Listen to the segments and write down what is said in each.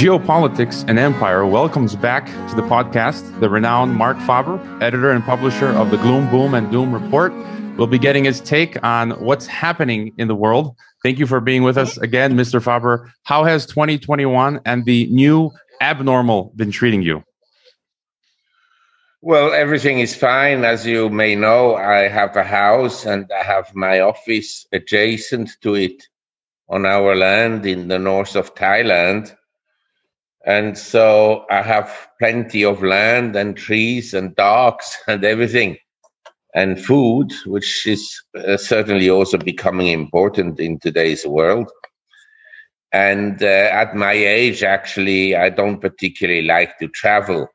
Geopolitics and Empire welcomes back to the podcast the renowned Marc Faber, editor and publisher of the Gloom, Boom, and Doom Report. We'll be getting his take on what's happening in the world. Thank you for being with us again, Mr. Faber. How has 2021 and the new abnormal been treating you? Well, everything is fine. As you may know, I have a house and I have my office adjacent to it on our land in the north of Thailand. And so I have plenty of land and trees and dogs and everything and food, which is uh, certainly also becoming important in today's world. And uh, at my age, actually, I don't particularly like to travel.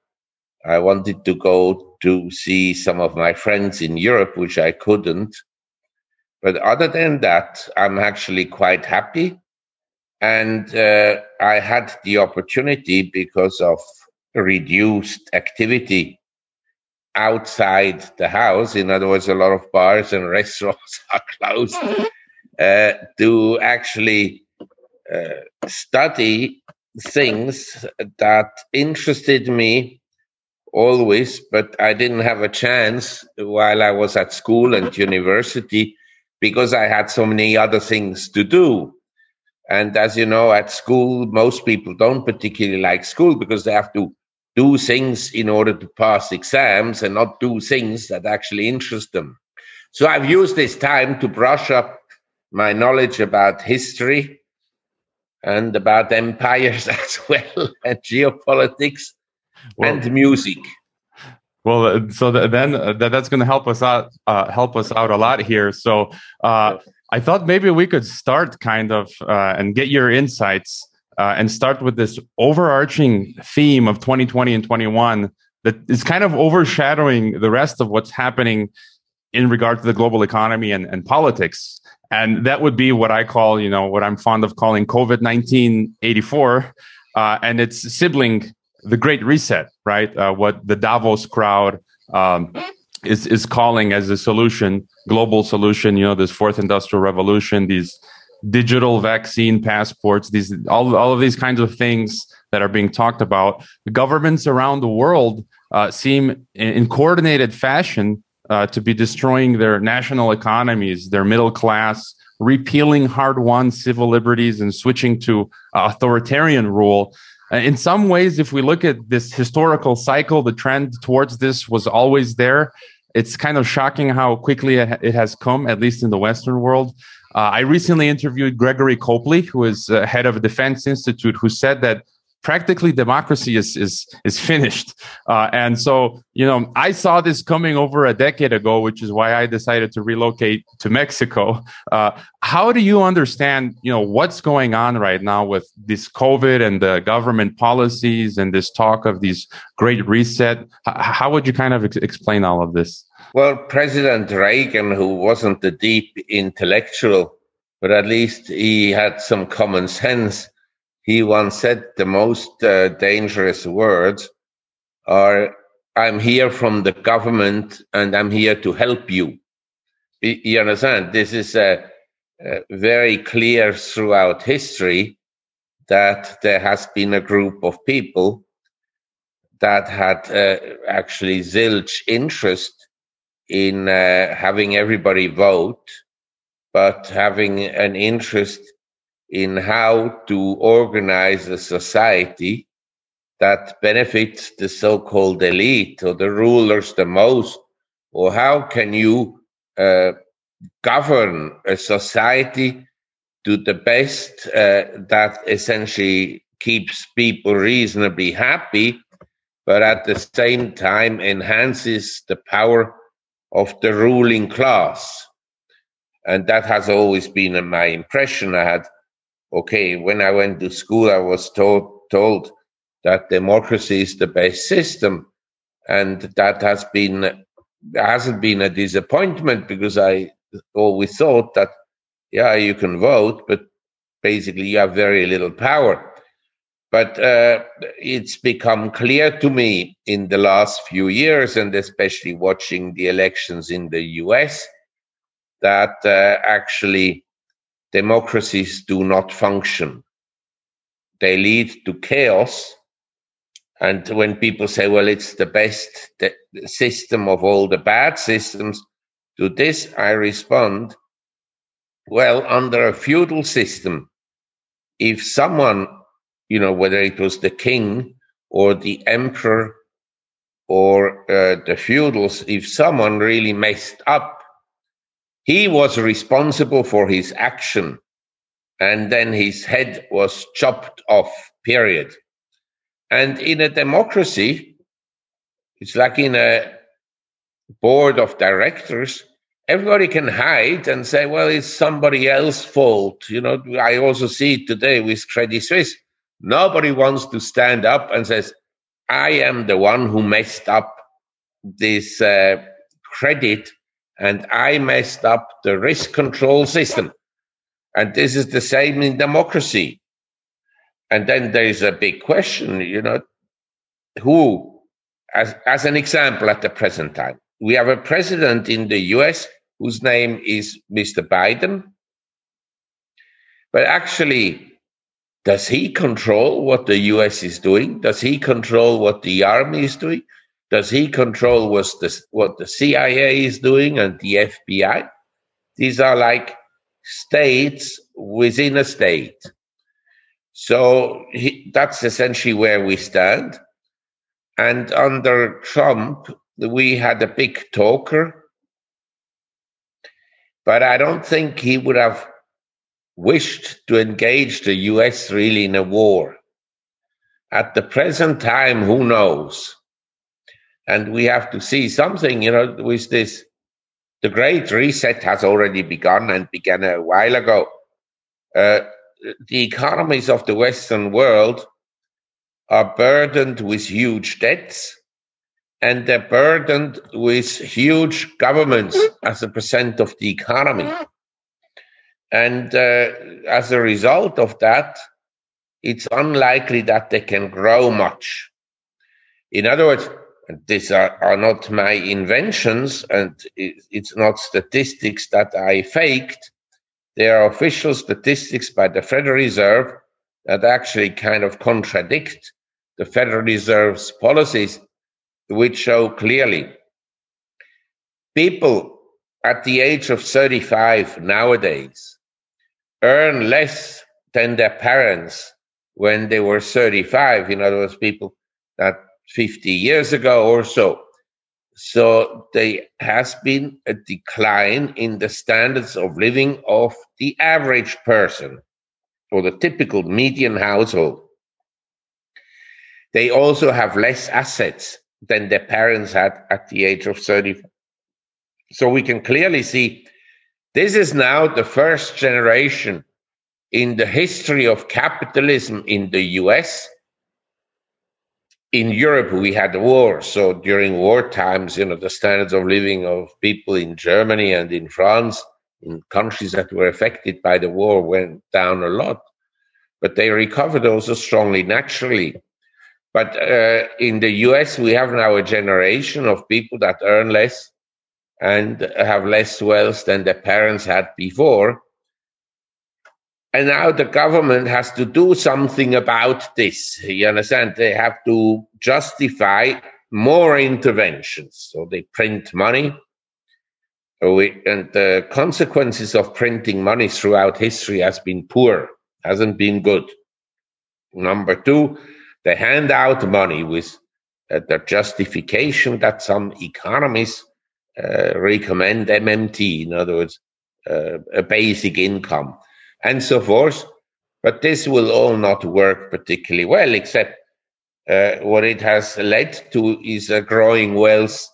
I wanted to go to see some of my friends in Europe, which I couldn't. But other than that, I'm actually quite happy. And uh, I had the opportunity because of reduced activity outside the house. In other words, a lot of bars and restaurants are closed uh, to actually uh, study things that interested me always, but I didn't have a chance while I was at school and university because I had so many other things to do. And as you know, at school, most people don't particularly like school because they have to do things in order to pass exams and not do things that actually interest them. So I've used this time to brush up my knowledge about history and about empires as well, and geopolitics well, and music. Well, uh, so then uh, that's going to help us out, uh, help us out a lot here. So uh, I thought maybe we could start kind of uh, and get your insights uh, and start with this overarching theme of 2020 and 21 that is kind of overshadowing the rest of what's happening in regard to the global economy and, and politics. And that would be what I call, you know, what I'm fond of calling COVID 1984 uh, and its sibling, the Great Reset, right? Uh, what the Davos crowd um, is, is calling as a solution, global solution, you know, this fourth industrial revolution, these digital vaccine passports, these all, all of these kinds of things that are being talked about. Governments around the world uh, seem in, in, coordinated fashion uh, to be destroying their national economies, their middle class, repealing hard-won civil liberties and switching to authoritarian rule. Uh, in some ways, if we look at this historical cycle, the trend towards this was always there. It's kind of shocking how quickly it has come, at least in the Western world. Uh, I recently interviewed Gregory Copley, who is uh, head of a defense institute, who said that practically democracy is is is finished. Uh, and so, you know, I saw this coming over a decade ago, which is why I decided to relocate to Mexico. Uh, how do you understand, you know, what's going on right now with this COVID and the government policies and this talk of these great reset? H- how would you kind of ex- explain all of this? Well, President Reagan, who wasn't a deep intellectual, but at least he had some common sense, he once said the most uh, dangerous words are I'm here from the government and I'm here to help you. You understand? This is uh, very clear throughout history that there has been a group of people that had uh, actually zilch interest in uh, having everybody vote, but having an interest in how to organize a society that benefits the so-called elite or the rulers the most, or how can you uh, govern a society to the best uh, that essentially keeps people reasonably happy, but at the same time enhances the power of the ruling class. And that has always been my impression. I had, okay, when I went to school, I was told, told that democracy is the best system. And that has been, hasn't been a disappointment because I always thought that, yeah, you can vote, but basically you have very little power. But uh, it's become clear to me in the last few years, and especially watching the elections in the US, that uh, actually democracies do not function. they lead to chaos. And when people say, well, it's the best system of all the bad systems, to this I respond, well, under a feudal system, if someone, you know, whether it was the king or the emperor or uh, the feudals, if someone really messed up, he was responsible for his action. And then his head was chopped off, period. And in a democracy, it's like in a board of directors, everybody can hide and say, well, it's somebody else's fault. You know, I also see it today with Credit Suisse. Nobody wants to stand up and says, I am the one who messed up this uh, credit and I messed up the risk control system. And this is the same in democracy. And then there is a big question, you know, who, as, as an example at the present time, we have a president in the US whose name is Mr. Biden. But actually, does he control what the US is doing? Does he control what the army is doing? Does he control what the, what the CIA is doing and the FBI? These are like states within a state. So he, that's essentially where we stand. And under Trump, we had a big talker, but I don't think he would have wished to engage the US really in a war. At the present time, who knows? And we have to see something, you know, with this. The Great Reset has already begun and began a while ago. Uh, the economies of the Western world are burdened with huge debts and they're burdened with huge governments as a percent of the economy. And uh, as a result of that, it's unlikely that they can grow much. In other words, these are, are not my inventions and it, it's not statistics that I faked. They are official statistics by the Federal Reserve that actually kind of contradict the Federal Reserve's policies, which show clearly people at the age of 35 nowadays earn less than their parents when they were 35. In other words, people that 50 years ago or so. So there has been a decline in the standards of living of the average person or the typical median household. They also have less assets than their parents had at the age of 30. So we can clearly see this is now the first generation in the history of capitalism in the US in Europe, we had the war. So during war times, you know, the standards of living of people in Germany and in France, in countries that were affected by the war, went down a lot. But they recovered also strongly naturally. But uh, in the US, we have now a generation of people that earn less and have less wealth than their parents had before. And now the government has to do something about this. You understand? They have to justify more interventions. So they print money. And the consequences of printing money throughout history has been poor, hasn't been good. Number two, they hand out money with uh, the justification that some economists uh, recommend MMT, in other words, uh, a basic income and so forth. But this will all not work particularly well, except uh, what it has led to is a growing wealth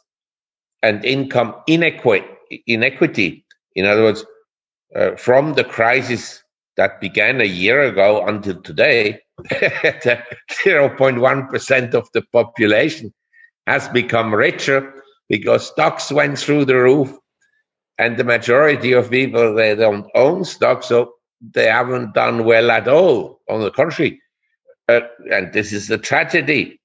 and income inequi- inequity. In other words, uh, from the crisis that began a year ago until today, 0.1% of the population has become richer because stocks went through the roof and the majority of people they don't own stocks so they haven't done well at all. On the contrary, uh, and this is the tragedy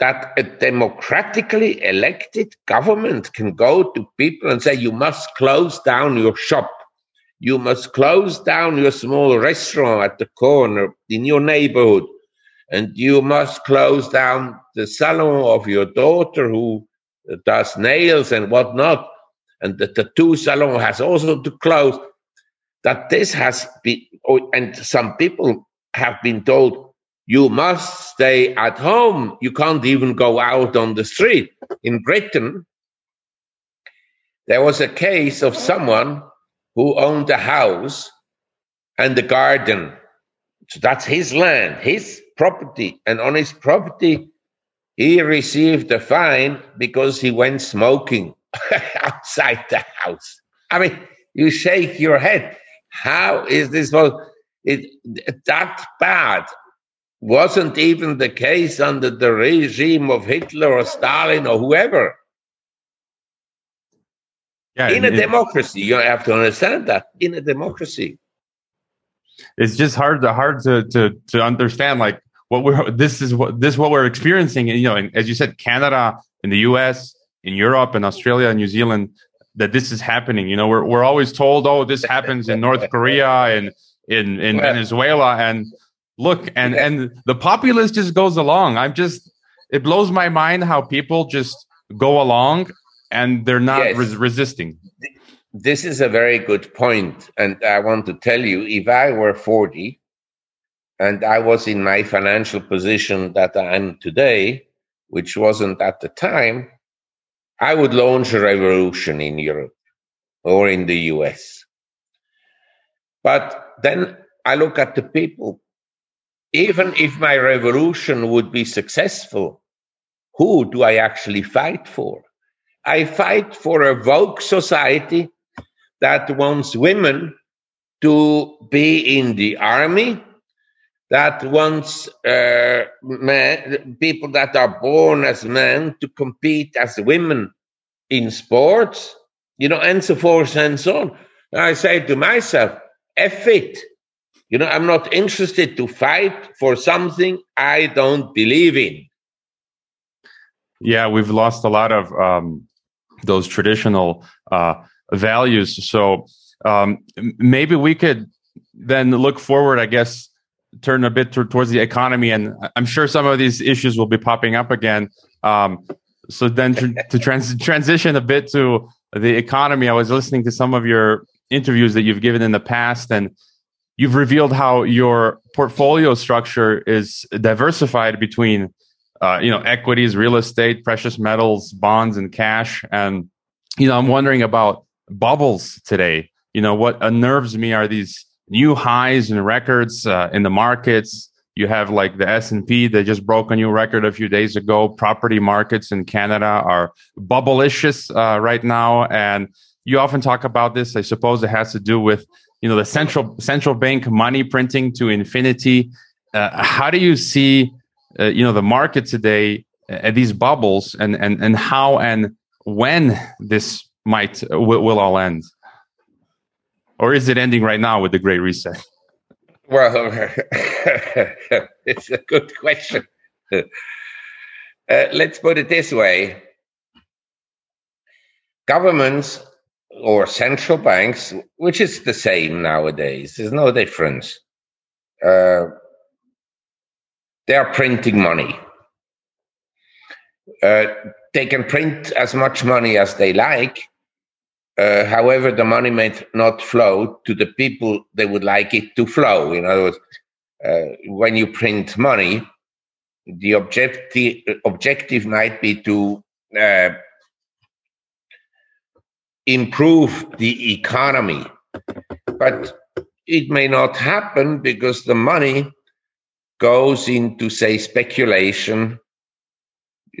that a democratically elected government can go to people and say, you must close down your shop. you must close down your small restaurant at the corner in your neighborhood. And you must close down the salon of your daughter who does nails and whatnot. And the tattoo salon has also to close. That this has been, oh, and some people have been told, you must stay at home. You can't even go out on the street. In Britain, there was a case of someone who owned a house and a garden. So that's his land, his property. And on his property, he received a fine because he went smoking outside the house. I mean, you shake your head. How is this? Well, it, that bad wasn't even the case under the regime of Hitler or Stalin or whoever. Yeah, in a democracy, you have to understand that in a democracy, it's just hard to hard to to to understand like what we're this is what this is what we're experiencing. You know, and as you said, Canada, in the U.S., in Europe, in Australia, New Zealand, that this is happening. You know, we're we're always told, oh, this happens in North Korea and in in Venezuela, and look, and and the populace just goes along. I'm just it blows my mind how people just go along and they're not yes. res- resisting. This is a very good point, and I want to tell you, if I were 40 and I was in my financial position that I am today, which wasn't at the time, I would launch a revolution in Europe or in the US. But then I look at the people. Even if my revolution would be successful, who do I actually fight for? I fight for a woke society that wants women to be in the army, that wants uh, men, people that are born as men to compete as women in sports, you know, and so forth and so on. And I say to myself, F it. You know, I'm not interested to fight for something I don't believe in. Yeah, we've lost a lot of um, those traditional uh, values. So um, maybe we could then look forward, I guess, turn a bit towards the economy. And I'm sure some of these issues will be popping up again. Um, so then to, to trans- transition a bit to the economy, I was listening to some of your interviews that you've given in the past, and you've revealed how your portfolio structure is diversified between uh, you know, equities, real estate, precious metals, bonds, and cash. And you know, I'm wondering about bubbles today. You know, what unnerves me are these new highs and records uh, in the markets. You have like the S and P that just broke a new record a few days ago. Property markets in Canada are bubblicious uh, right now, and you often talk about this. I suppose it has to do with you know the central central bank money printing to infinity. Uh, how do you see uh, you know the market today uh, at these bubbles and and and how and when this might uh, will all end or is it ending right now with the great reset well it's a good question uh, let's put it this way governments or central banks which is the same nowadays there's no difference uh, they are printing money. Uh, they can print as much money as they like. Uh, however, the money may not flow to the people they would like it to flow. In other words, uh, when you print money, the objective objective might be to uh, improve the economy, but it may not happen because the money goes into, say, speculation,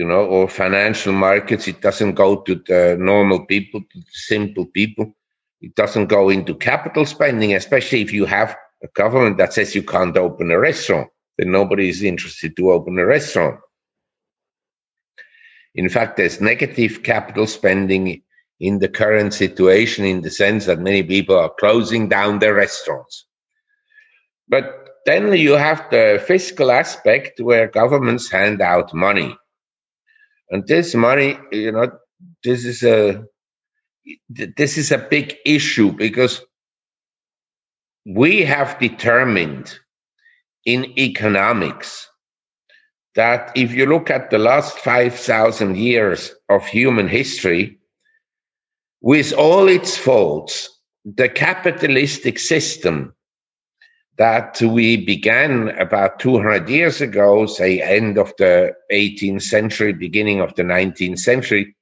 you know, or financial markets. It doesn't go to the normal people, to the simple people. It doesn't go into capital spending, especially if you have a government that says you can't open a restaurant, then nobody is interested to open a restaurant. In fact, there's negative capital spending in the current situation in the sense that many people are closing down their restaurants. But then you have the fiscal aspect where governments hand out money. And this money, you know, this is a this is a big issue because we have determined in economics that if you look at the last 5,000 years of human history, with all its faults, the capitalistic system that we began about 200 years ago, say end of the 18th century, beginning of the 19th century,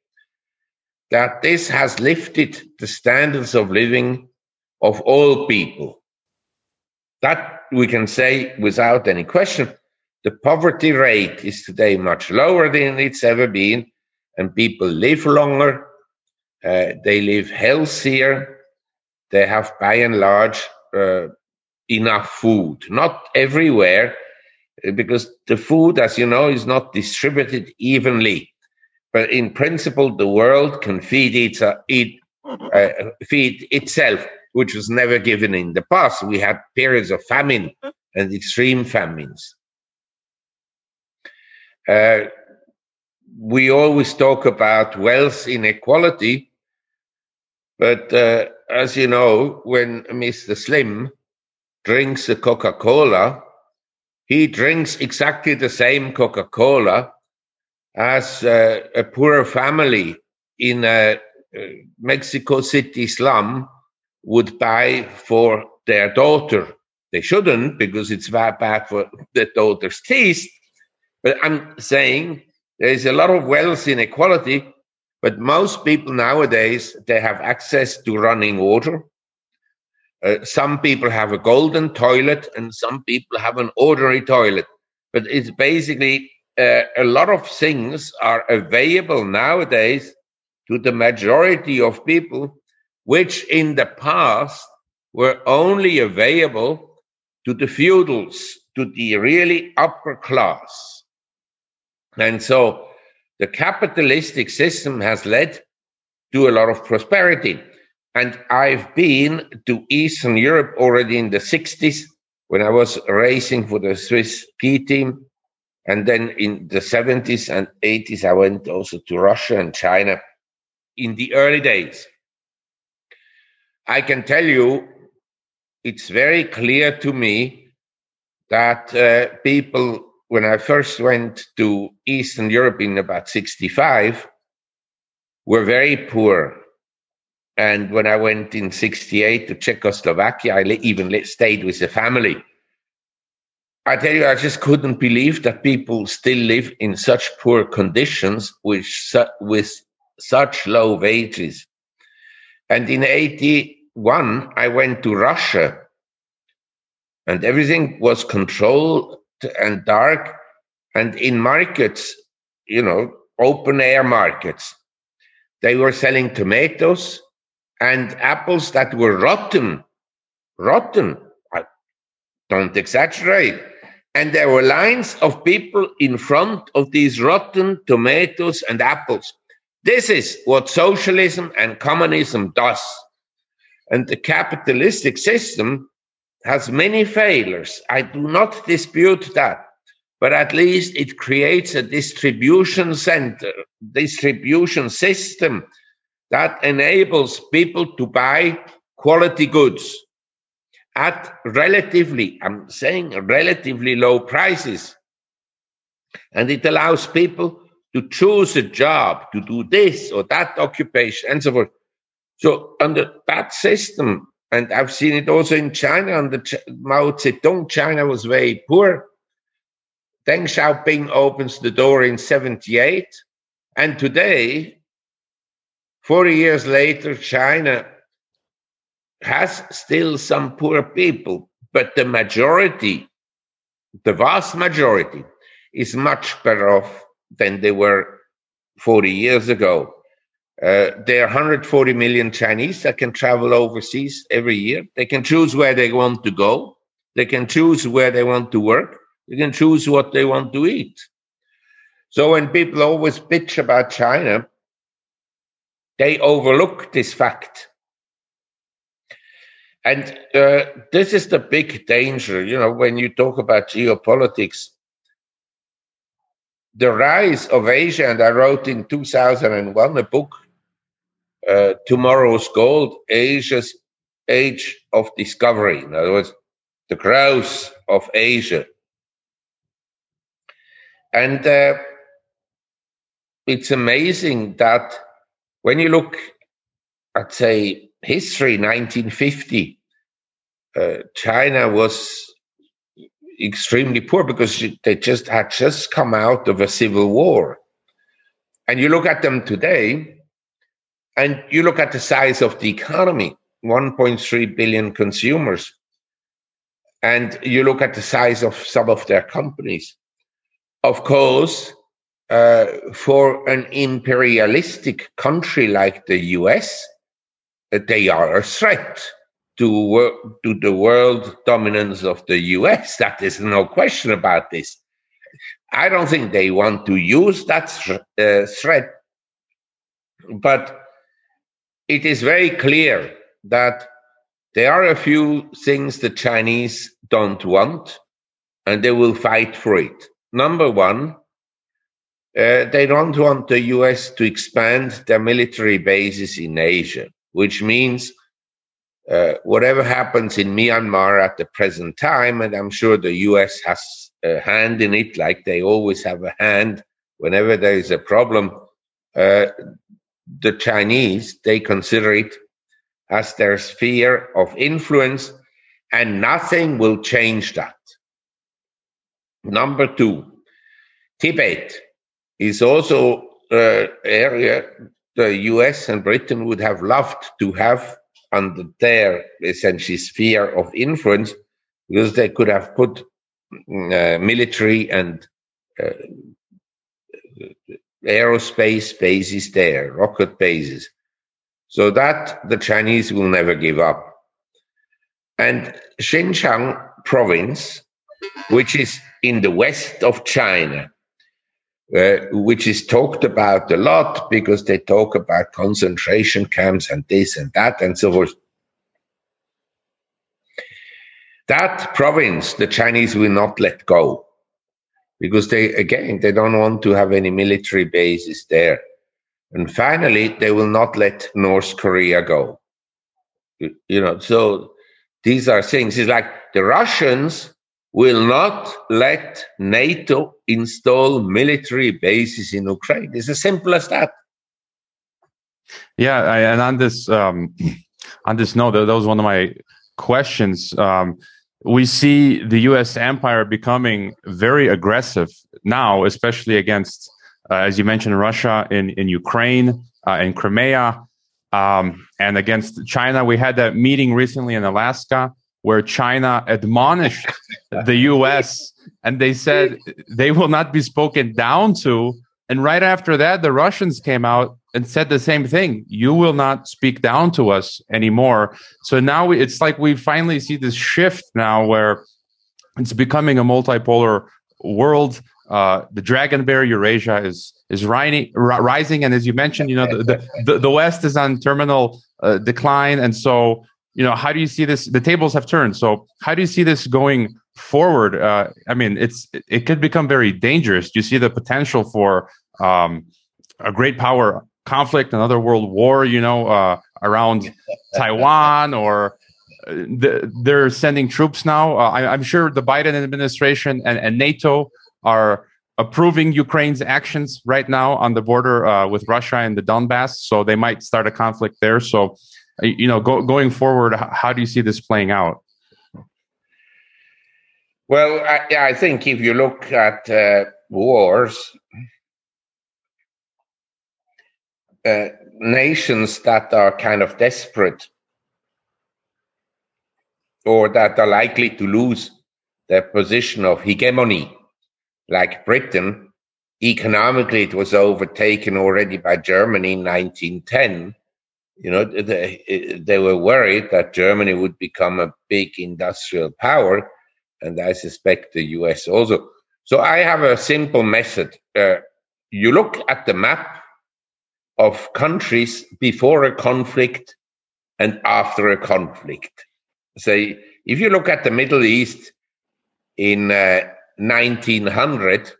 that this has lifted the standards of living of all people. That we can say without any question. The poverty rate is today much lower than it's ever been, and people live longer, uh, they live healthier, they have by and large uh, enough food. Not everywhere, uh, because the food, as you know, is not distributed evenly. But in principle, the world can feed, its, uh, it, uh, feed itself, which was never given in the past. We had periods of famine and extreme famines. Uh, we always talk about wealth inequality, but uh, as you know, when Mr. Slim drinks a Coca Cola, he drinks exactly the same Coca Cola as uh, a poor family in a uh, Mexico City slum would buy for their daughter. They shouldn't because it's bad for the daughter's taste. But I'm saying there is a lot of wealth inequality, but most people nowadays they have access to running water. Uh, some people have a golden toilet and some people have an ordinary toilet. But it's basically uh, a lot of things are available nowadays to the majority of people, which in the past were only available to the feudals, to the really upper class. And so the capitalistic system has led to a lot of prosperity. And I've been to Eastern Europe already in the 60s when I was racing for the Swiss ski team. And then in the 70s and 80s, I went also to Russia and China in the early days. I can tell you, it's very clear to me that uh, people, when I first went to Eastern Europe in about 65, were very poor and when I went in 68 to Czechoslovakia, I even stayed with the family. I tell you, I just couldn't believe that people still live in such poor conditions with, with such low wages. And in 81, I went to Russia and everything was controlled and dark. And in markets, you know, open air markets, they were selling tomatoes and apples that were rotten, rotten. I don't exaggerate. And there were lines of people in front of these rotten tomatoes and apples. This is what socialism and communism does. And the capitalistic system has many failures. I do not dispute that. But at least it creates a distribution center, distribution system that enables people to buy quality goods at relatively, I'm saying relatively low prices. And it allows people to choose a job, to do this or that occupation, and so forth. So, under that system, and I've seen it also in China under Ch- Mao Zedong, China was very poor. Deng Xiaoping opens the door in 78. And today, 40 years later, China has still some poor people, but the majority, the vast majority, is much better off than they were 40 years ago. Uh, there are 140 million Chinese that can travel overseas every year. They can choose where they want to go. They can choose where they want to work. They can choose what they want to eat. So when people always bitch about China, they overlook this fact. And uh, this is the big danger, you know, when you talk about geopolitics. The rise of Asia, and I wrote in 2001 a book, uh, Tomorrow's Gold Asia's age of discovery. In other words, the growth of Asia. And uh, it's amazing that when you look at, say, history, 1950, uh, China was extremely poor because they just had just come out of a civil war. And you look at them today, and you look at the size of the economy 1.3 billion consumers. And you look at the size of some of their companies. Of course, uh, for an imperialistic country like the US, they are a threat to, to the world dominance of the US. That is no question about this. I don't think they want to use that uh, threat, but it is very clear that there are a few things the Chinese don't want, and they will fight for it. Number one, uh, they don't want the US to expand their military bases in Asia, which means uh, whatever happens in Myanmar at the present time, and I'm sure the US has a hand in it, like they always have a hand whenever there is a problem. Uh, the Chinese, they consider it as their sphere of influence, and nothing will change that. Number two, Tibet is also an uh, area the US and Britain would have loved to have under their essentially sphere of influence because they could have put mm, uh, military and uh, aerospace bases there, rocket bases. So that the Chinese will never give up. And Xinjiang province, which is in the west of China, uh, which is talked about a lot because they talk about concentration camps and this and that and so forth. That province, the Chinese will not let go because they, again, they don't want to have any military bases there. And finally, they will not let North Korea go. You know, so these are things. It's like the Russians will not let NATO install military bases in Ukraine. It's as simple as that. Yeah, I, and on this um, on this note, that was one of my questions. Um, we see the U.S. empire becoming very aggressive now, especially against, uh, as you mentioned, Russia in in Ukraine uh, in Crimea, um, and against China. We had that meeting recently in Alaska where China admonished the U.S. and they said they will not be spoken down to. And right after that, the Russians came out and said the same thing. You will not speak down to us anymore. So now we, it's like we finally see this shift now where it's becoming a multipolar world. Uh, the dragon bear Eurasia is is rising, and as you mentioned, you know the the, the West is on terminal uh, decline, and so you know how do you see this? The tables have turned. So how do you see this going forward? Uh, I mean, it's it could become very dangerous. Do you see the potential for um, a great power conflict, another world war, you know, uh, around Taiwan or uh, the, they're sending troops now. Uh, I, am sure the Biden administration and, and, NATO are approving Ukraine's actions right now on the border uh, with Russia and the Donbass. So they might start a conflict there. So, you know, go, going forward, how do you see this playing out? Well, I, I think if you look at uh, wars, uh, nations that are kind of desperate or that are likely to lose their position of hegemony, like Britain, economically it was overtaken already by Germany in 1910. You know, they, they were worried that Germany would become a big industrial power, and I suspect the US also. So I have a simple method. Uh, you look at the map of countries before a conflict and after a conflict. Say, if you look at the Middle East in uh, 1900,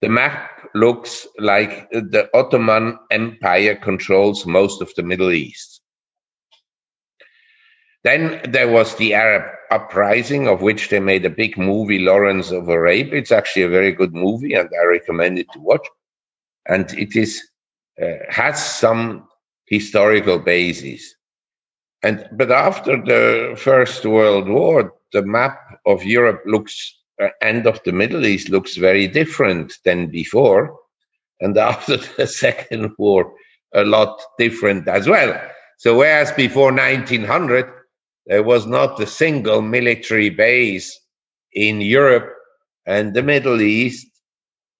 the map looks like the Ottoman Empire controls most of the Middle East. Then there was the Arab uprising, of which they made a big movie, Lawrence of Arabia. It's actually a very good movie, and I recommend it to watch. And it is uh, has some historical basis. And but after the First World War, the map of Europe looks and of the Middle East looks very different than before, and after the Second War, a lot different as well. So whereas before 1900 there was not a single military base in Europe and the Middle East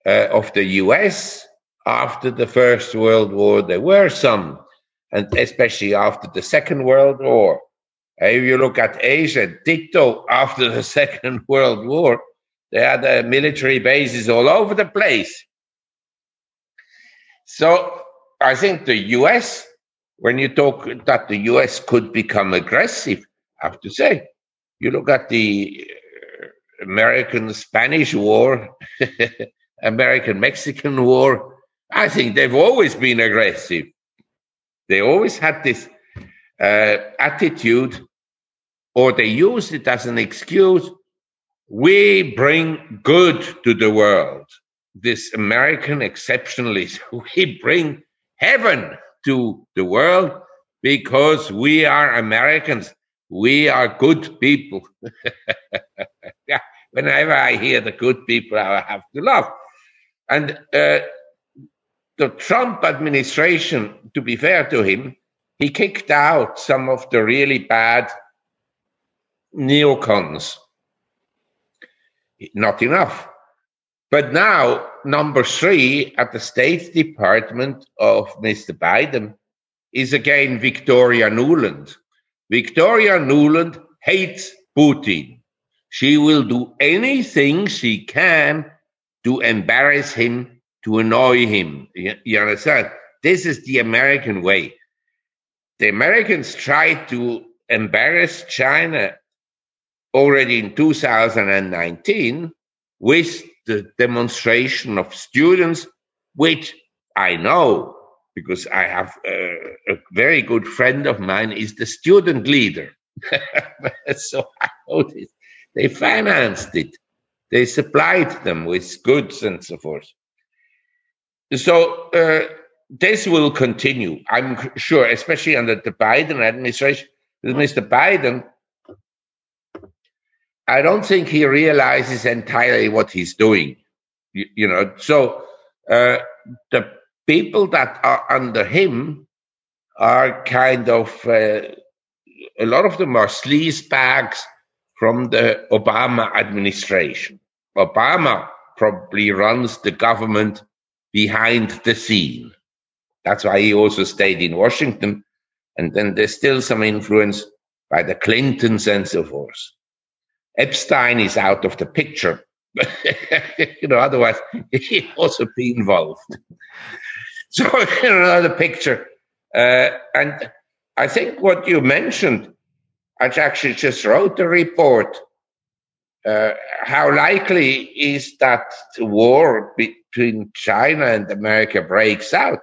uh, of the US after the First World War, there were some, and especially after the Second World War. If you look at Asia, ditto after the Second World War, they had uh, military bases all over the place. So I think the US, when you talk that the US could become aggressive, I have to say, you look at the uh, American Spanish War, American Mexican War, I think they've always been aggressive. They always had this uh, attitude or they used it as an excuse. We bring good to the world. This American exceptionalism, we bring heaven to the world because we are Americans. We are good people. yeah, whenever I hear the good people, I have to laugh. And uh, the Trump administration, to be fair to him, he kicked out some of the really bad neocons. Not enough. But now, number three at the State Department of Mr. Biden is again Victoria Nuland. Victoria Nuland hates Putin. She will do anything she can to embarrass him, to annoy him. You understand? This is the American way. The Americans tried to embarrass China already in 2019 with the demonstration of students, which I know because I have uh, a very good friend of mine is the student leader. so I know this. They financed it. They supplied them with goods and so forth. So uh, this will continue, I'm sure, especially under the Biden administration. Mr. Biden I don't think he realizes entirely what he's doing. You, you know, so uh, the people that are under him are kind of uh, a lot of them are sleaze bags from the Obama administration. Obama probably runs the government behind the scene. That's why he also stayed in Washington. And then there's still some influence by the Clintons and so forth. Epstein is out of the picture. you know, otherwise he'd also be involved. So the picture, uh, and I think what you mentioned, I actually just wrote the report. Uh, how likely is that the war between China and America breaks out?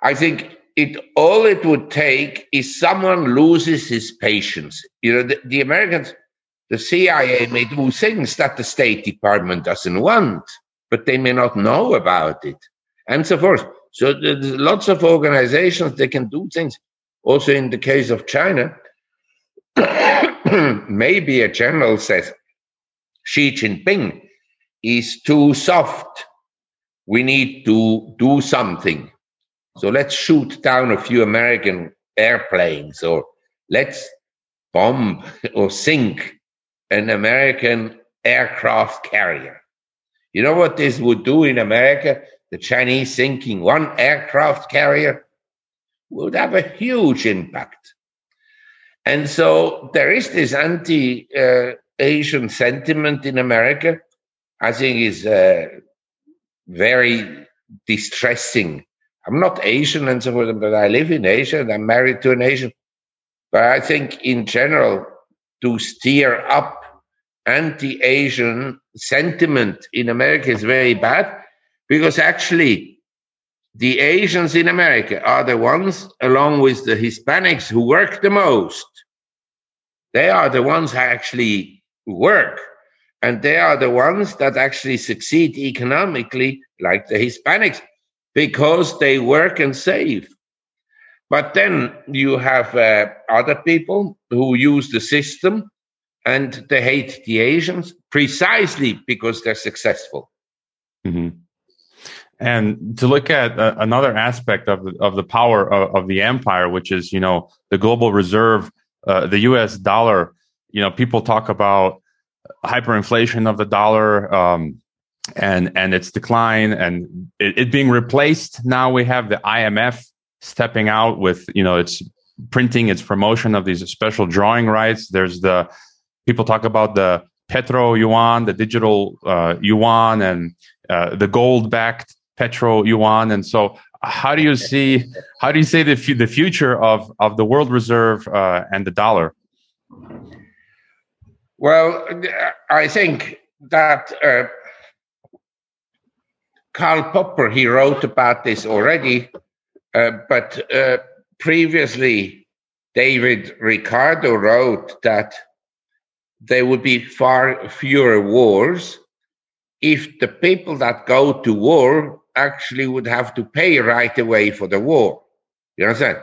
I think it all it would take is someone loses his patience. You know, the, the Americans, the CIA may do things that the State Department doesn't want, but they may not know about it, and so forth. So there's lots of organizations they can do things. Also, in the case of China, maybe a general says Xi Jinping is too soft. We need to do something. So let's shoot down a few American airplanes or let's bomb or sink an American aircraft carrier. You know what this would do in America? The Chinese sinking one aircraft carrier would have a huge impact. And so there is this anti uh, Asian sentiment in America. I think is uh, very distressing I'm not Asian and so forth, but I live in Asia and I'm married to an Asian. But I think in general, to steer up anti Asian sentiment in America is very bad because actually the Asians in America are the ones, along with the Hispanics, who work the most. They are the ones who actually work. And they are the ones that actually succeed economically, like the Hispanics, because they work and save. But then you have uh, other people who use the system and they hate the Asians precisely because they're successful. Mm-hmm. And to look at uh, another aspect of the, of the power of, of, the empire, which is you know the global reserve, uh, the U.S. dollar. You know, people talk about hyperinflation of the dollar um, and and its decline and it, it being replaced. Now we have the IMF stepping out with you know its printing its promotion of these special drawing rights. There's the people talk about the petro yuan, the digital uh, yuan, and uh, the gold backed petro yuan. And so, how do you see how do you see the f- the future of of the world reserve uh, and the dollar? Well, I think that uh, Karl Popper he wrote about this already uh, but uh, previously, David Ricardo wrote that there would be far fewer wars if the people that go to war actually would have to pay right away for the war. You understand?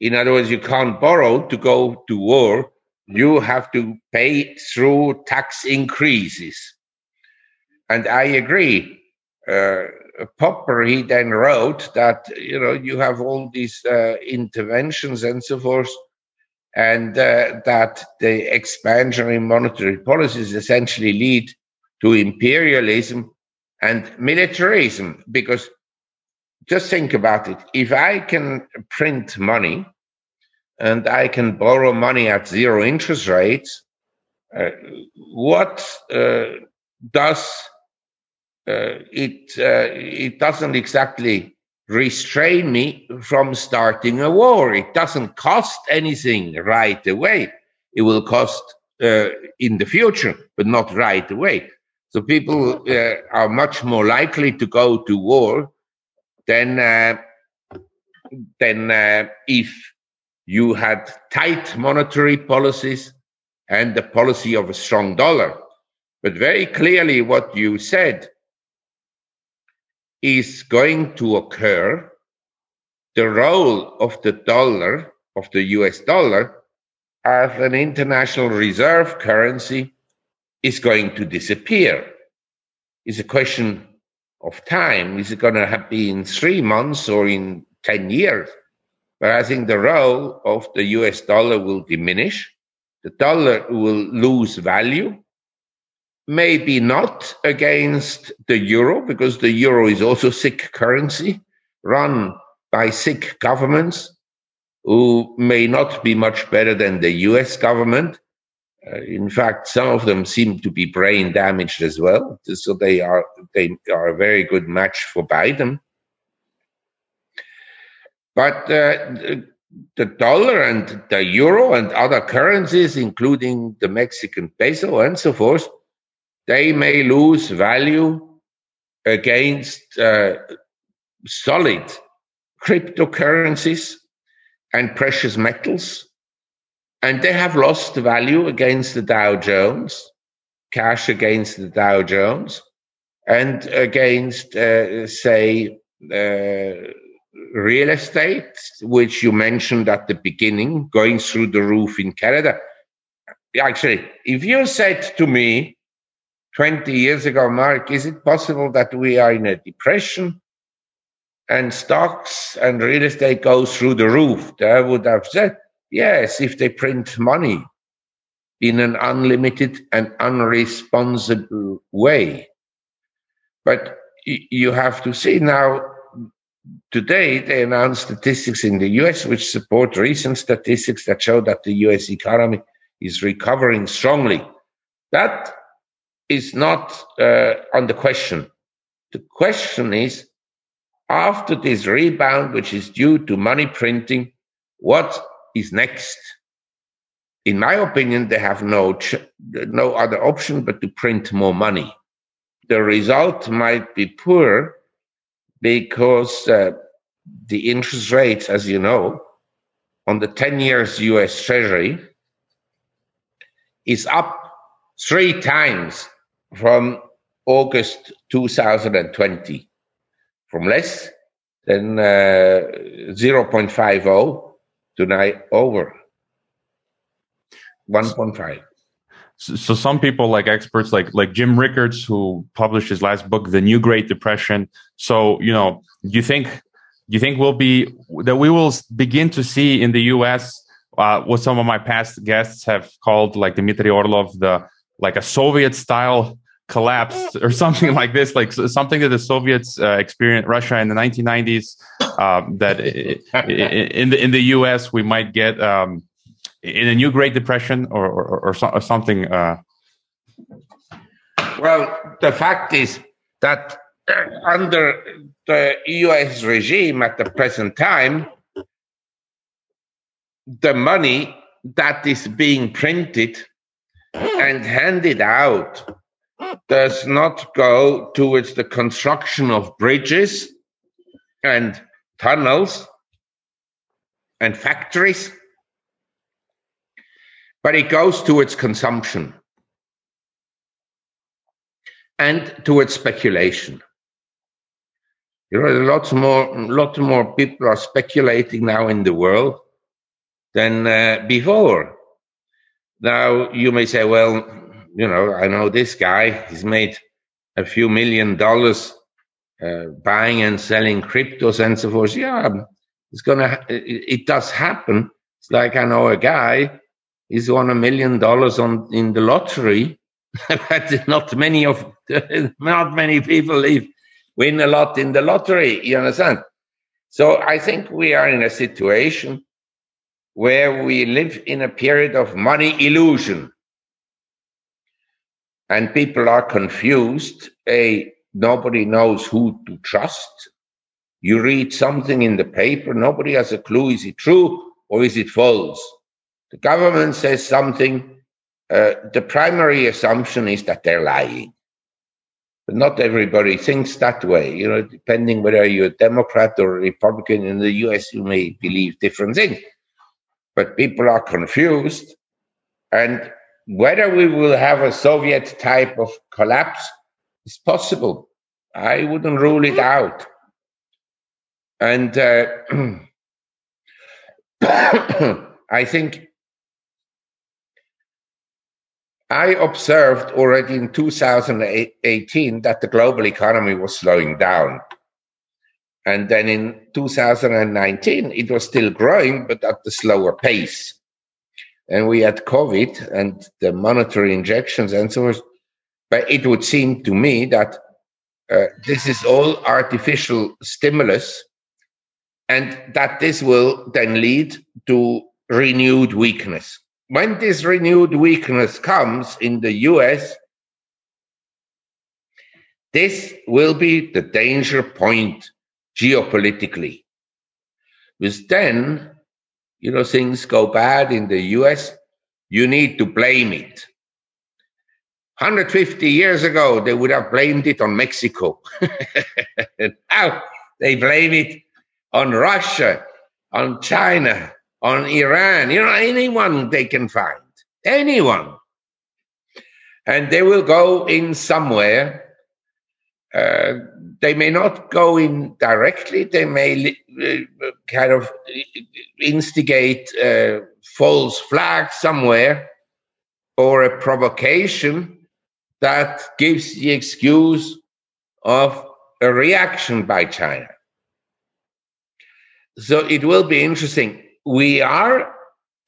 In other words, you can't borrow to go to war. You have to pay through tax increases. And I agree. Uh, Popper, he then wrote that you know you have all these uh, interventions and so forth, and uh, that the expansionary monetary policies essentially lead to imperialism and militarism. Because just think about it: if I can print money and I can borrow money at zero interest rates, uh, what uh, does it uh, it doesn't exactly restrain me from starting a war. It doesn't cost anything right away. It will cost uh, in the future, but not right away. So people uh, are much more likely to go to war than uh, than uh, if you had tight monetary policies and the policy of a strong dollar. But very clearly, what you said is going to occur, the role of the dollar, of the US dollar, as an international reserve currency is going to disappear. It's a question of time. Is it going to be in three months or in 10 years? But I think the role of the US dollar will diminish. The dollar will lose value maybe not against the euro, because the euro is also sick currency run by sick governments who may not be much better than the US government. Uh, in fact, some of them seem to be brain damaged as well. So they are they are a very good match for Biden. But uh, the dollar and the euro and other currencies, including the Mexican peso and so forth, they may lose value against uh, solid cryptocurrencies and precious metals. And they have lost value against the Dow Jones, cash against the Dow Jones, and against, uh, say, uh, real estate, which you mentioned at the beginning, going through the roof in Canada. Actually, if you said to me, 20 years ago, Marc, is it possible that we are in a depression and stocks and real estate goes through the roof? I would have said, yes, if they print money in an unlimited and unresponsible way. But you have to see now, today they announced statistics in the US which support recent statistics that show that the US economy is recovering strongly. That is not uh, on the question. The question is after this rebound, which is due to money printing, what is next? In my opinion, they have no ch- no other option but to print more money. The result might be poor because uh, the interest rates, as you know, on the 10 years US Treasury is up three times from August 2020, from less than uh, 0.50 to now over. 1.5 so some people like experts like like jim rickards who published his last book the new great depression. So you know do you think do you think we'll be that we will begin to see in the us uh, what some of my past guests have called like dmitry orlov the like a soviet style collapse or something like this like something that the soviets uh, experienced russia in the 1990s um, that in the in the us we might get um, in a new Great Depression or or, or, or something? Uh... Well, the fact is that uh, under the U.S. regime at the present time, the money that is being printed and handed out does not go towards the construction of bridges and tunnels and factories but it goes towards consumption and towards speculation. You know, lots more, lots more people are speculating now in the world than uh, before. Now you may say, well, you know, I know this guy. He's made a few million dollars uh, buying and selling cryptos and so forth. Yeah, it's gonna. It, it does happen. It's like I know a guy he's won a million dollars on in the lottery. but not many of not many people win a lot in the lottery. You understand? So I think we are in a situation where we live in a period of money illusion. And people are confused. A nobody knows who to trust. You read something in the paper, nobody has a clue. Is it true or is it false? The government says something, uh, the primary assumption is that they're lying. But not everybody thinks that way. You know, depending whether you're a Democrat or a Republican in the US, you may believe different things. But people are confused. And whether we will have a Soviet type of collapse is possible. I wouldn't rule it out. And uh, I think I observed already in 2018 that the global economy was slowing down. And then in 2019, it was still growing, but at a slower pace. And we had COVID and the monetary injections and so forth. But it would seem to me that uh, this is all artificial stimulus and that this will then lead to renewed weakness when this renewed weakness comes in the US, this will be the danger point geopolitically. Because then, you know, things go bad in the US, you need to blame it. 150 years ago, they would have blamed it on Mexico. now they blame it on Russia, on China, on Iran, you know, anyone they can find, anyone. And they will go in somewhere. Uh, they may not go in directly, they may uh, kind of instigate uh, false flag somewhere or a provocation that gives the excuse of a reaction by China. So it will be interesting we are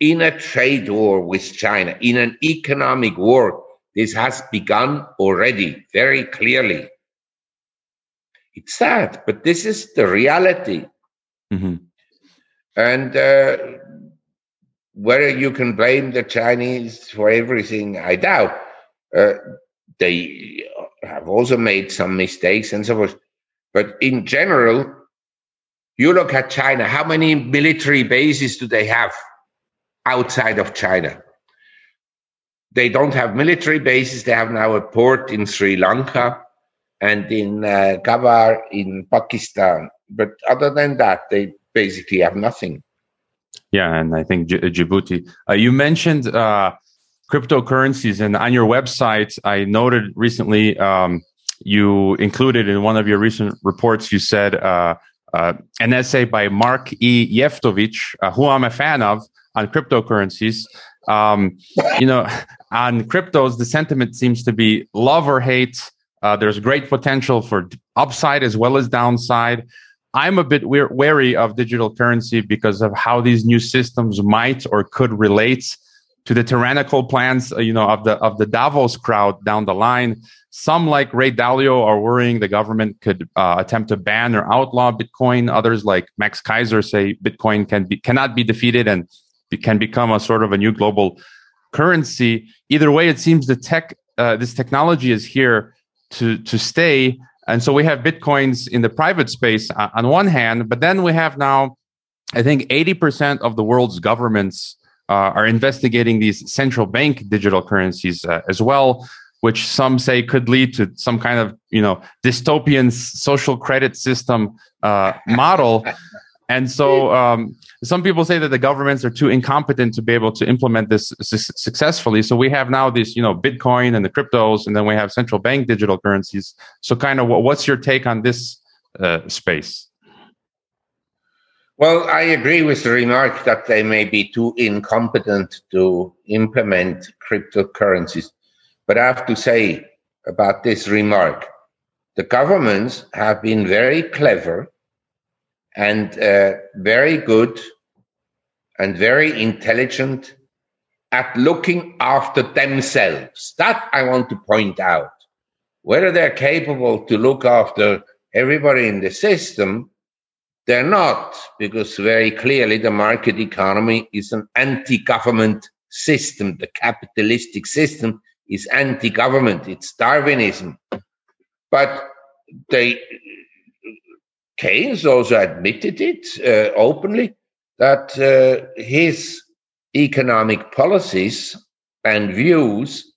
in a trade war with China, in an economic war. This has begun already very clearly. It's sad, but this is the reality. Mm-hmm. And uh, whether you can blame the Chinese for everything, I doubt. Uh, they have also made some mistakes and so forth. But in general, you look at China, how many military bases do they have outside of China? They don't have military bases. They have now a port in Sri Lanka and in uh, Gwadar in Pakistan. but other than that, they basically have nothing. Yeah, and I think J- Djibouti. Uh, you mentioned uh, cryptocurrencies, and on your website, I noted recently um, you included in one of your recent reports. You said uh, uh an essay by Mark E. Jeftovic, uh, who I'm a fan of, on cryptocurrencies. Um, you know, on cryptos, the sentiment seems to be love or hate. Uh, there's great potential for upside as well as downside. I'm a bit wary of digital currency because of how these new systems might or could relate to the tyrannical plans, uh, you know, of the of the Davos crowd down the line. Some, like Ray Dalio, are worrying the government could uh, attempt to ban or outlaw Bitcoin. Others, like Max Keiser, say Bitcoin can be cannot be defeated and can become a sort of a new global currency. Either way, it seems the tech, uh, this technology is here to to stay and so we have Bitcoins in the private space uh, on one hand, but then we have now, I think 80% of the world's governments uh, are investigating these central bank digital currencies uh, as well, which some say could lead to some kind of, you know, dystopian social credit system uh, model. And so um, some people say that the governments are too incompetent to be able to implement this su- successfully. So we have now this, you know, Bitcoin and the cryptos, and then we have central bank digital currencies. So, kind of, what's your take on this uh, space? Well, I agree with the remark that they may be too incompetent to implement cryptocurrencies. But I have to say about this remark the governments have been very clever and uh, very good and very intelligent at looking after themselves. That I want to point out. Whether they're capable to look after everybody in the system, they're not, because very clearly the market economy is an anti government system. The capitalistic system is anti government, it's Darwinism. But they Keynes also admitted it uh, openly that uh, his economic policies and views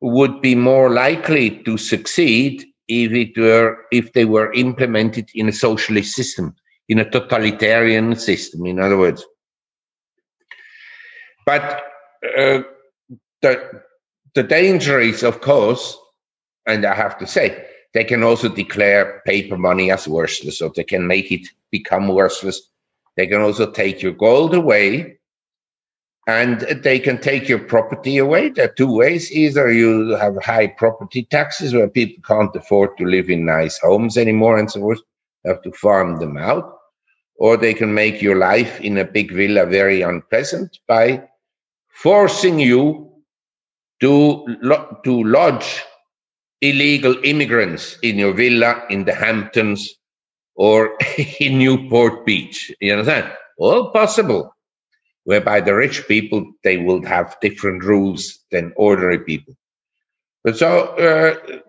would be more likely to succeed if it were if they were implemented in a socialist system, in a totalitarian system, in other words. But uh, the the danger is, of course, and I have to say, they can also declare paper money as worthless, so they can make it become worthless. They can also take your gold away and they can take your property away. There are two ways. Either you have high property taxes where people can't afford to live in nice homes anymore and so forth, have to farm them out. Or they can make your life in a big villa very unpleasant by forcing you to, to lodge illegal immigrants in your villa in the Hamptons or in Newport Beach. You understand? All possible. Whereby the rich people they will have different rules than ordinary people. But so uh,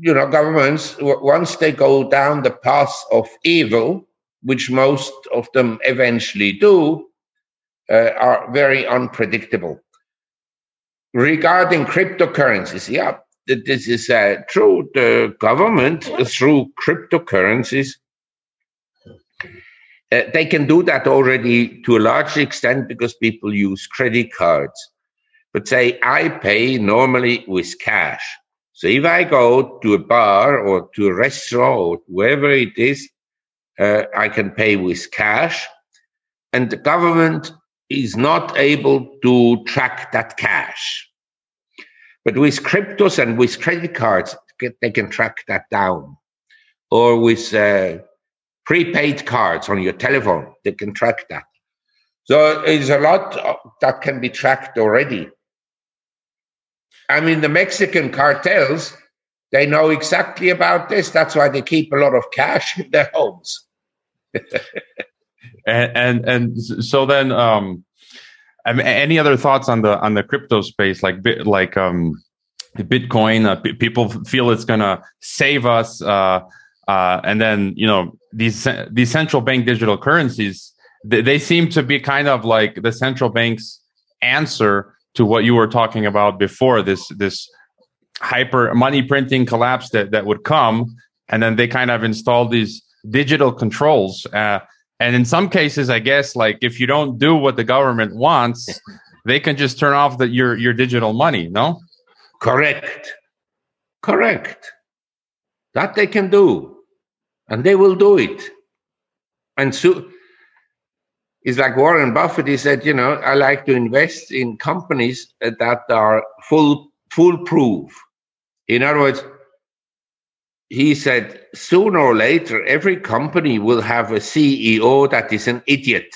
you know, governments once they go down the path of evil, which most of them eventually do, uh, are very unpredictable. Regarding cryptocurrencies, yeah, this is uh, true. The government, through cryptocurrencies, uh, they can do that already to a large extent because people use credit cards. But say I pay normally with cash. So if I go to a bar or to a restaurant or wherever it is, uh, I can pay with cash. And the government is not able to track that cash. But with cryptos and with credit cards, they can track that down. Or with uh, prepaid cards on your telephone, they can track that. So there's a lot that can be tracked already. I mean, the Mexican cartels, they know exactly about this. That's why they keep a lot of cash in their homes. and, and, and so then, um, I mean, any other thoughts on the on the crypto space, like like um, Bitcoin? Uh, people feel it's to save us, uh, uh, and then you know these these central bank digital currencies. They, they seem to be kind of like the central bank's answer to what you were talking about before. This this hyper money printing collapse that that would come, and then they kind of install these digital controls. Uh, and in some cases, I guess, like if you don't do what the government wants, they can just turn off the, your your digital money. No. Correct. Correct. That they can do, and they will do it. And so it's like Warren Buffett. He said, you know, I like to invest in companies that are full foolproof. In other words, he said, sooner or later, every company will have a CEO that is an idiot.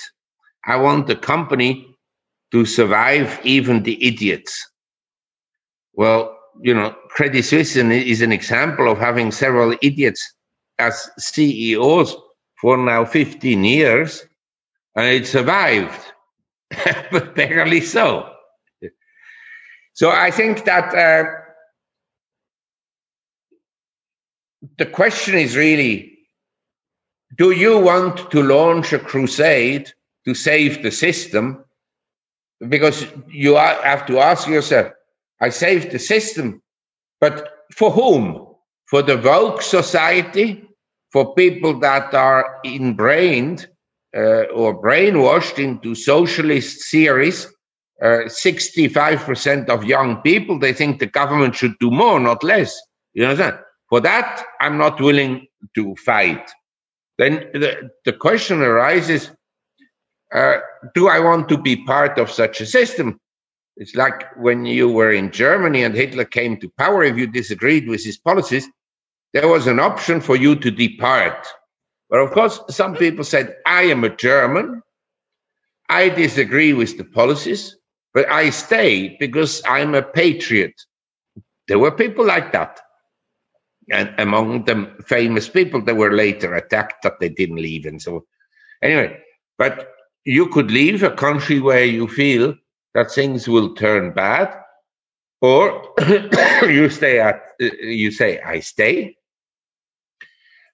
I want the company to survive even the idiots. Well, you know, Credit Suisse is an example of having several idiots as CEOs for now 15 years, and it survived, but barely so. So I think that uh, the question is really do you want to launch a crusade to save the system? Because you have to ask yourself, I saved the system, but for whom? For the woke society? For people that are ingrained uh, or brainwashed into socialist theories? Uh, 65% of young people, they think the government should do more, not less. You understand? For that, I'm not willing to fight. Then the, the question arises uh, do I want to be part of such a system? It's like when you were in Germany and Hitler came to power, if you disagreed with his policies, there was an option for you to depart. But of course, some people said, I am a German. I disagree with the policies, but I stay because I'm a patriot. There were people like that and among them famous people that were later attacked that they didn't leave. And so anyway but you could leave a country where you feel that things will turn bad or you stay at you say i stay.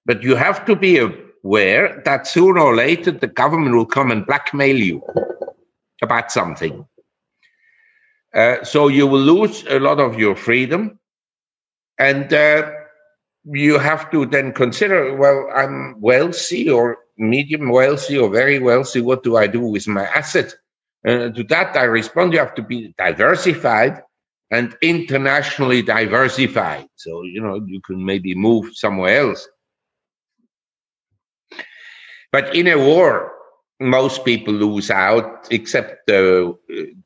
But you have to be aware that sooner or later the government will come and blackmail you about something. Uh, so you will lose a lot of your freedom. And uh, you have to then consider well i'm wealthy or medium wealthy or very wealthy what do i do with my asset? Uh, to that i respond you have to be diversified and internationally diversified. So you know you can maybe move somewhere else. But in a war most people lose out except the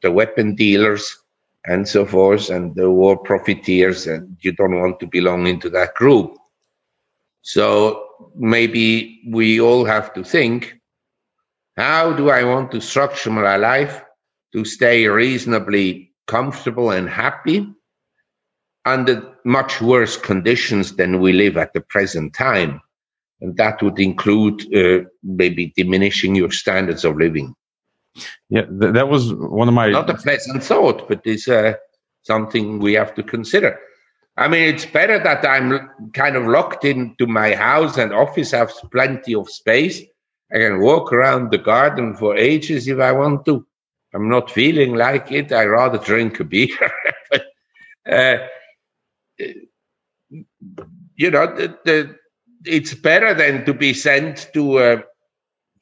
the weapon dealers and so forth, and the war profiteers, and you don't want to belong into that group. So maybe we all have to think how do I want to structure my life to stay reasonably comfortable and happy under much worse conditions than we live at the present time? And that would include uh, maybe diminishing your standards of living. Yeah, th- that was one of my not a pleasant thought, but it's uh, something we have to consider. I mean, it's better that I'm kind of locked into my house and office has plenty of space. I can walk around the garden for ages if I want to. I'm not feeling like it. I rather drink a beer. but, uh, you know, the, the, it's better than to be sent to a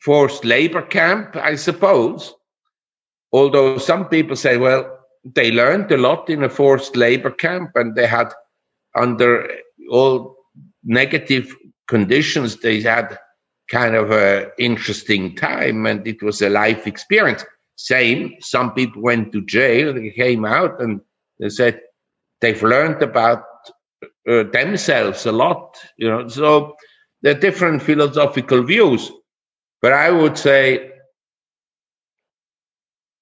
forced labor camp, I suppose. Although some people say, well, they learned a lot in a forced labor camp and they had, under all negative conditions, they had kind of a interesting time and it was a life experience. Same, some people went to jail, they came out and they said they've learned about uh, themselves a lot, you know. So there are different philosophical views. But I would say,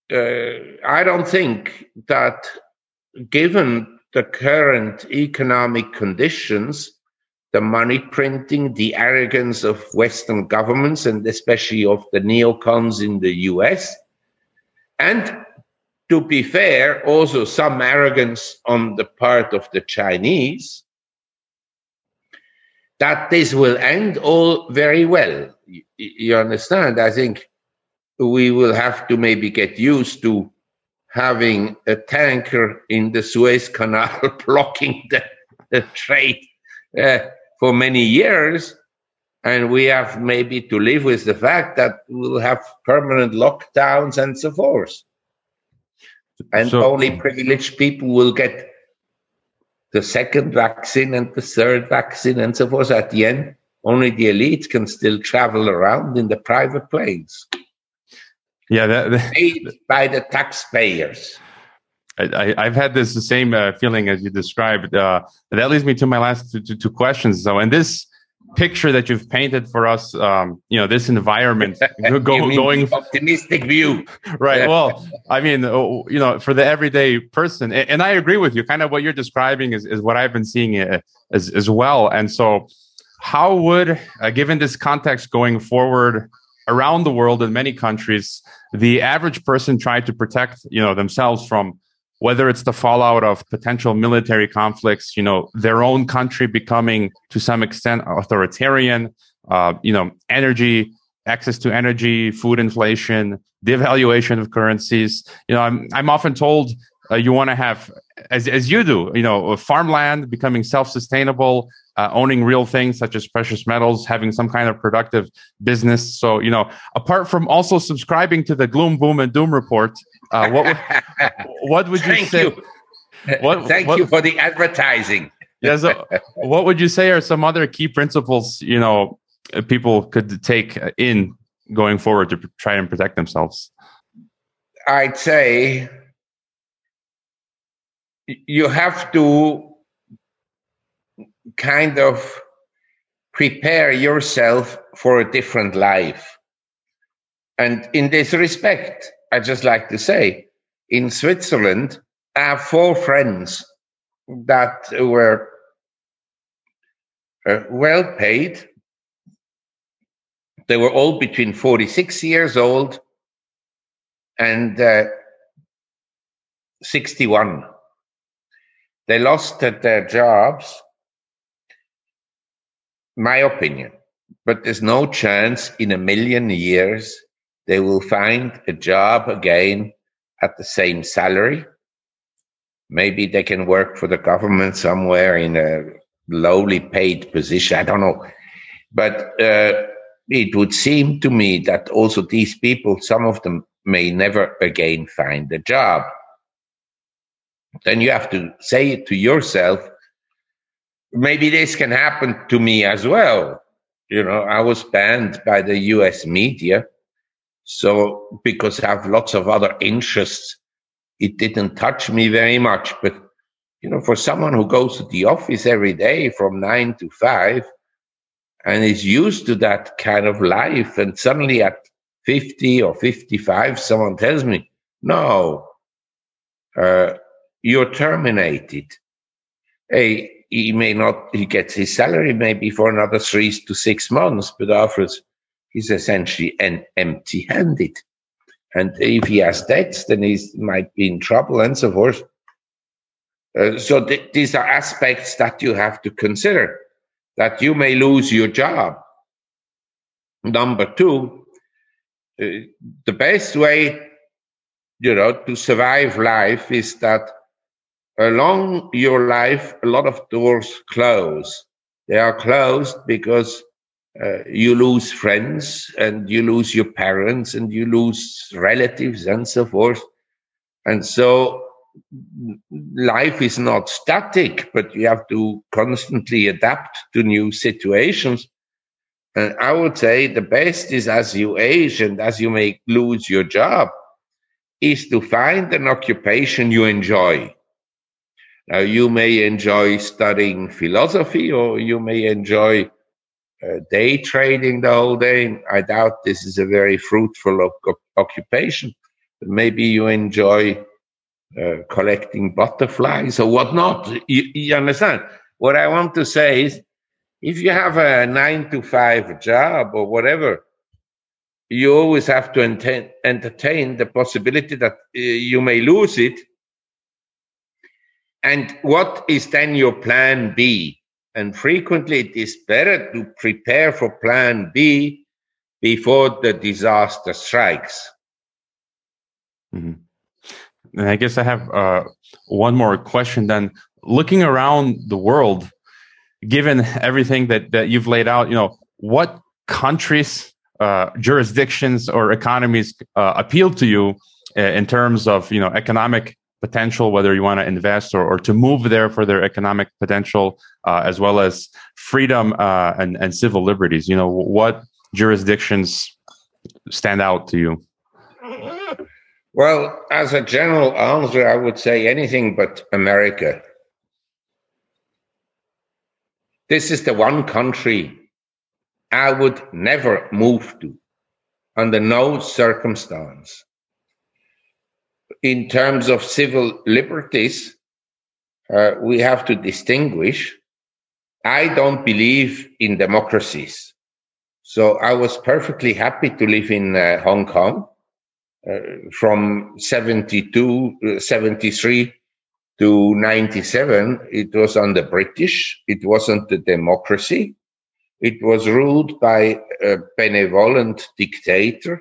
uh, I don't think that given the current economic conditions, the money printing, the arrogance of Western governments, and especially of the neocons in the US, and to be fair, also some arrogance on the part of the Chinese, that this will end all very well. You, you understand? I think we will have to maybe get used to having a tanker in the Suez Canal blocking the, the trade uh, for many years. And we have maybe to live with the fact that we'll have permanent lockdowns and so forth. And so, only privileged people will get the second vaccine and the third vaccine and so forth at the end. Only the elite can still travel around in the private planes. Yeah, that, that paid by the taxpayers. I, have had this the same uh, feeling as you described. Uh, that leads me to my last two, two, two questions. So, in this picture that you've painted for us, um, you know, this environment go, going optimistic view, right? well, I mean, oh, you know, for the everyday person, and I agree with you. Kind of what you're describing is, is what I've been seeing uh, as as well. And so, how would, uh, given this context going forward around the world in many countries, the average person try to protect, you know, themselves from whether it's the fallout of potential military conflicts, you know, their own country becoming to some extent authoritarian, uh, you know, energy, access to energy, food inflation, devaluation of currencies. You know, I'm, I'm often told uh, you want to have, as, as you do, you know, farmland becoming self-sustainable, uh, owning real things such as precious metals, having some kind of productive business. So, you know, apart from also subscribing to the gloom, boom, and doom report, uh, what would, what would you say? You. What, Thank what, you for the advertising. yeah. So, what would you say are some other key principles you know people could take in going forward to try and protect themselves? I'd say you have to kind of prepare yourself for a different life. And in this respect, I just like to say, in Switzerland, I have four friends that were uh, well paid. They were all between 46 years old and uh, 61. They lost their jobs, my opinion, but there's no chance in a million years they will find a job again at the same salary. Maybe they can work for the government somewhere in a lowly paid position. I don't know. But uh, it would seem to me that also these people, some of them may never again find a job. Then you have to say to yourself maybe this can happen to me as well. You know, I was banned by the US media so because I have lots of other interests, it didn't touch me very much. But you know, for someone who goes to the office every day from nine to five and is used to that kind of life, and suddenly at 50 or 55, someone tells me, no, uh, you're terminated. Hey, he may not, he gets his salary maybe for another three to six months, but afterwards he's essentially an empty handed. And if he has debts, then he might be in trouble and so forth. Uh, so th- these are aspects that you have to consider that you may lose your job. Number two, uh, the best way, you know, to survive life is that along your life, a lot of doors close. They are closed because uh, you lose friends and you lose your parents and you lose relatives and so forth. And so life is not static, but you have to constantly adapt to new situations. And I would say the best is as you age and as you may lose your job, is to find an occupation you enjoy. Now, you may enjoy studying philosophy or you may enjoy uh, day trading the whole day. I doubt this is a very fruitful occupation. Maybe you enjoy uh, collecting butterflies or whatnot. You, you understand? What I want to say is if you have a nine to five job or whatever, you always have to ent- entertain the possibility that uh, you may lose it. And what is then your plan B? And frequently it is better to prepare for plan B before the disaster strikes. Mm-hmm. And I guess I have uh, one more question then. Looking around the world, given everything that, that you've laid out, you know, what countries, uh, jurisdictions, or economies uh, appeal to you uh, in terms of you know economic potential, whether you want to invest or, or to move there for their economic potential, uh, as well as freedom uh, and, and civil liberties. You know, what jurisdictions stand out to you? Well, as a general answer, I would say anything but America. This is the one country I would never move to under no circumstance in terms of civil liberties, uh, we have to distinguish. I don't believe in democracies. So I was perfectly happy to live in uh, Hong Kong uh, from 72, uh, 73 to 97. It was under British. It wasn't a democracy. It was ruled by a benevolent dictator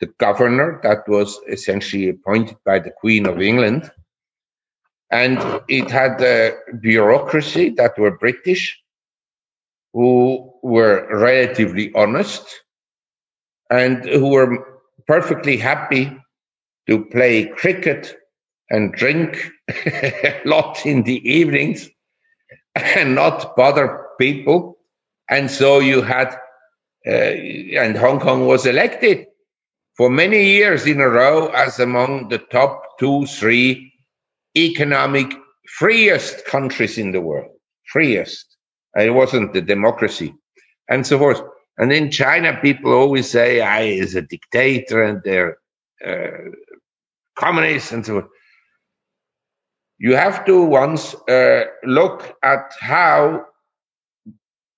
the governor that was essentially appointed by the Queen of England. And it had a bureaucracy that were British, who were relatively honest and who were perfectly happy to play cricket and drink a lot in the evenings and not bother people. And so you had, uh, and Hong Kong was elected for many years in a row as among the top two, three economic freest countries in the world. Freest. It wasn't the democracy and so forth. And in China, people always say, I is a dictator and they're uh, communists and so forth. You have to once uh, look at how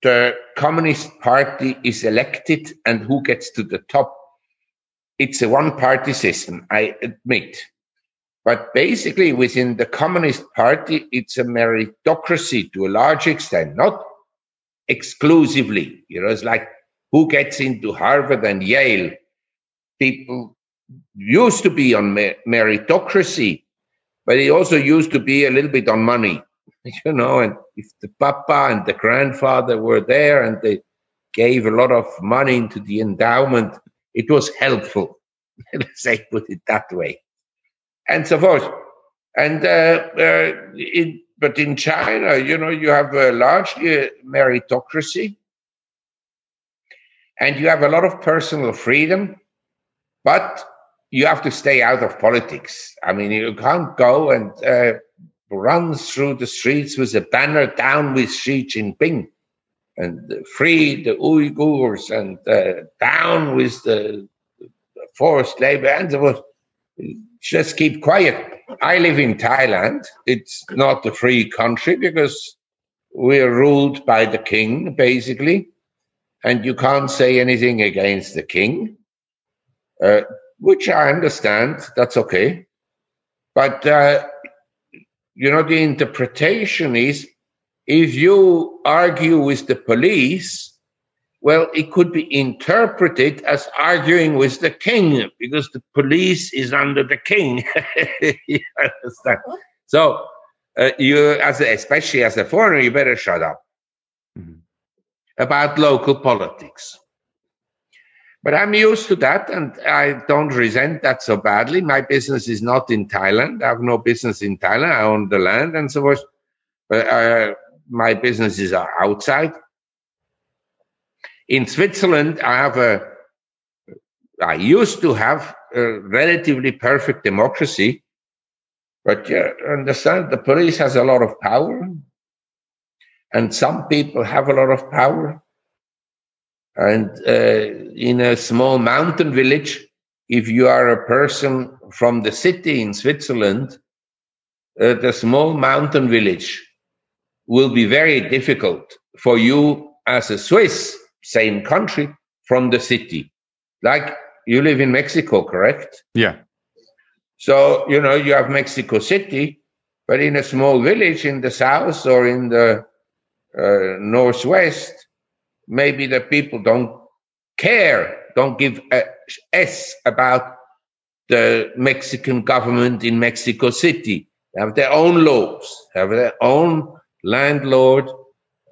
the Communist Party is elected and who gets to the top it's a one party system, I admit. But basically, within the Communist Party, it's a meritocracy to a large extent, not exclusively. You know, it's like who gets into Harvard and Yale. People used to be on meritocracy, but it also used to be a little bit on money. You know, and if the papa and the grandfather were there and they gave a lot of money into the endowment, it was helpful. Let's say put it that way, and so forth. And uh, uh, in, but in China, you know, you have a largely meritocracy, and you have a lot of personal freedom, but you have to stay out of politics. I mean, you can't go and uh, run through the streets with a banner down with Xi Jinping and free the Uyghurs and uh, down with the forced labor and forth. Just keep quiet. I live in Thailand. It's not a free country because we're ruled by the king, basically, and you can't say anything against the king, uh, which I understand. That's okay. But, uh, you know, the interpretation is if you argue with the police, well, it could be interpreted as arguing with the king because the police is under the king. you understand? So, uh, you, as a, especially as a foreigner, you better shut up mm-hmm. about local politics. But I'm used to that, and I don't resent that so badly. My business is not in Thailand. I have no business in Thailand. I own the land and so forth. But uh, my businesses are outside. In Switzerland, I have a, I used to have a relatively perfect democracy, but you understand the police has a lot of power, and some people have a lot of power. And uh, in a small mountain village, if you are a person from the city in Switzerland, uh, the small mountain village will be very difficult for you as a Swiss, same country, from the city. Like you live in Mexico, correct? Yeah. So, you know, you have Mexico City, but in a small village in the south or in the uh, northwest, maybe the people don't care, don't give a s about the Mexican government in Mexico City. They have their own laws, have their own landlord,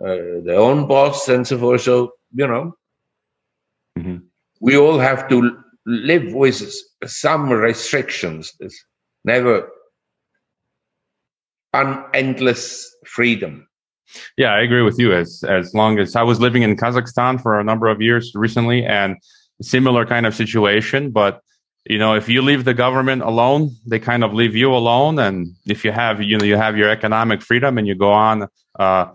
uh, their own boss, and so forth. So, you know, Mm-hmm. We all have to live with some restrictions. There's never un- endless freedom. Yeah, I agree with you. As as long as I was living in Kazakhstan for a number of years recently, and similar kind of situation, but you know, if you leave the government alone, they kind of leave you alone. And if you have, you know, you have your economic freedom and you go on uh,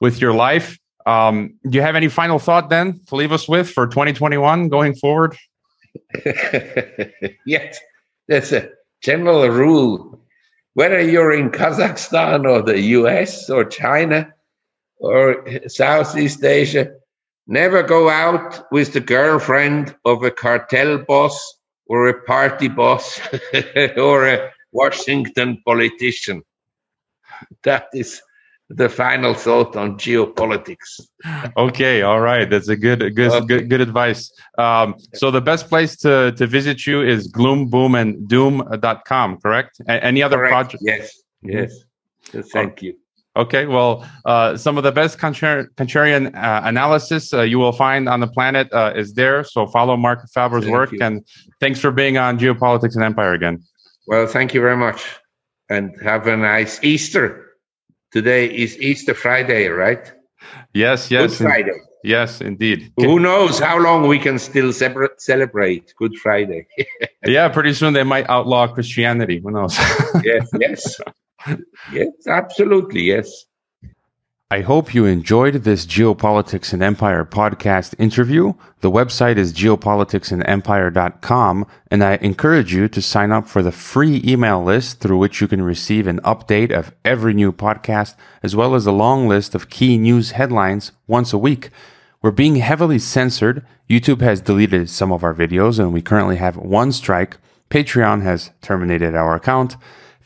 with your life. Um, do you have any final thought then to leave us with for 2021 going forward? yes, that's a general rule. Whether you're in Kazakhstan or the US or China or Southeast Asia, never go out with the girlfriend of a cartel boss or a party boss or a Washington politician. That is the final thought on geopolitics. okay, all right, that's a good, good, okay. good, good advice. Um, so the best place to to visit you is gloomboomanddoom.com, correct? A- any other projects? Yes, yes. Thank you. Okay, well, uh, some of the best contrarian, contrarian uh, analysis uh, you will find on the planet uh, is there. So follow Marc Faber's thank work, you. and thanks for being on Geopolitics and Empire again. Well, thank you very much, and have a nice Easter. Today is Easter Friday, right? Yes, yes. Good Friday. Yes, indeed. Who knows how long we can still celebrate Good Friday? yeah, pretty soon they might outlaw Christianity. Who knows? yes, yes. Yes, absolutely. Yes. I hope you enjoyed this Geopolitics and Empire podcast interview. The website is geopoliticsandempire.com, and I encourage you to sign up for the free email list through which you can receive an update of every new podcast, as well as a long list of key news headlines once a week. We're being heavily censored. YouTube has deleted some of our videos, and we currently have one strike. Patreon has terminated our account.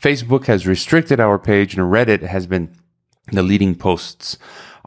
Facebook has restricted our page, and Reddit has been the leading posts.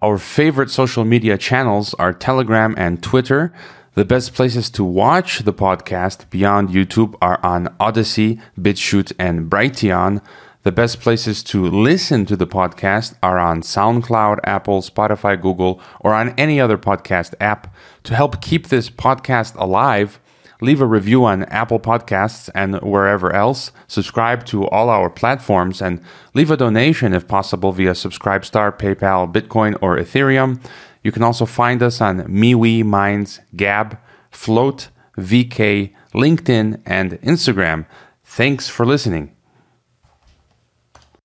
Our favorite social media channels are Telegram and Twitter. The best places to watch the podcast beyond YouTube are on Odysee, BitChute, and Brighteon. The best places to listen to the podcast are on SoundCloud, Apple, Spotify, Google, or on any other podcast app. To help keep this podcast alive, leave a review on Apple Podcasts and wherever else, subscribe to all our platforms, and leave a donation if possible via Subscribestar, PayPal, Bitcoin, or Ethereum. You can also find us on MeWe, Minds, Gab, Flote, VK, LinkedIn, and Instagram. Thanks for listening.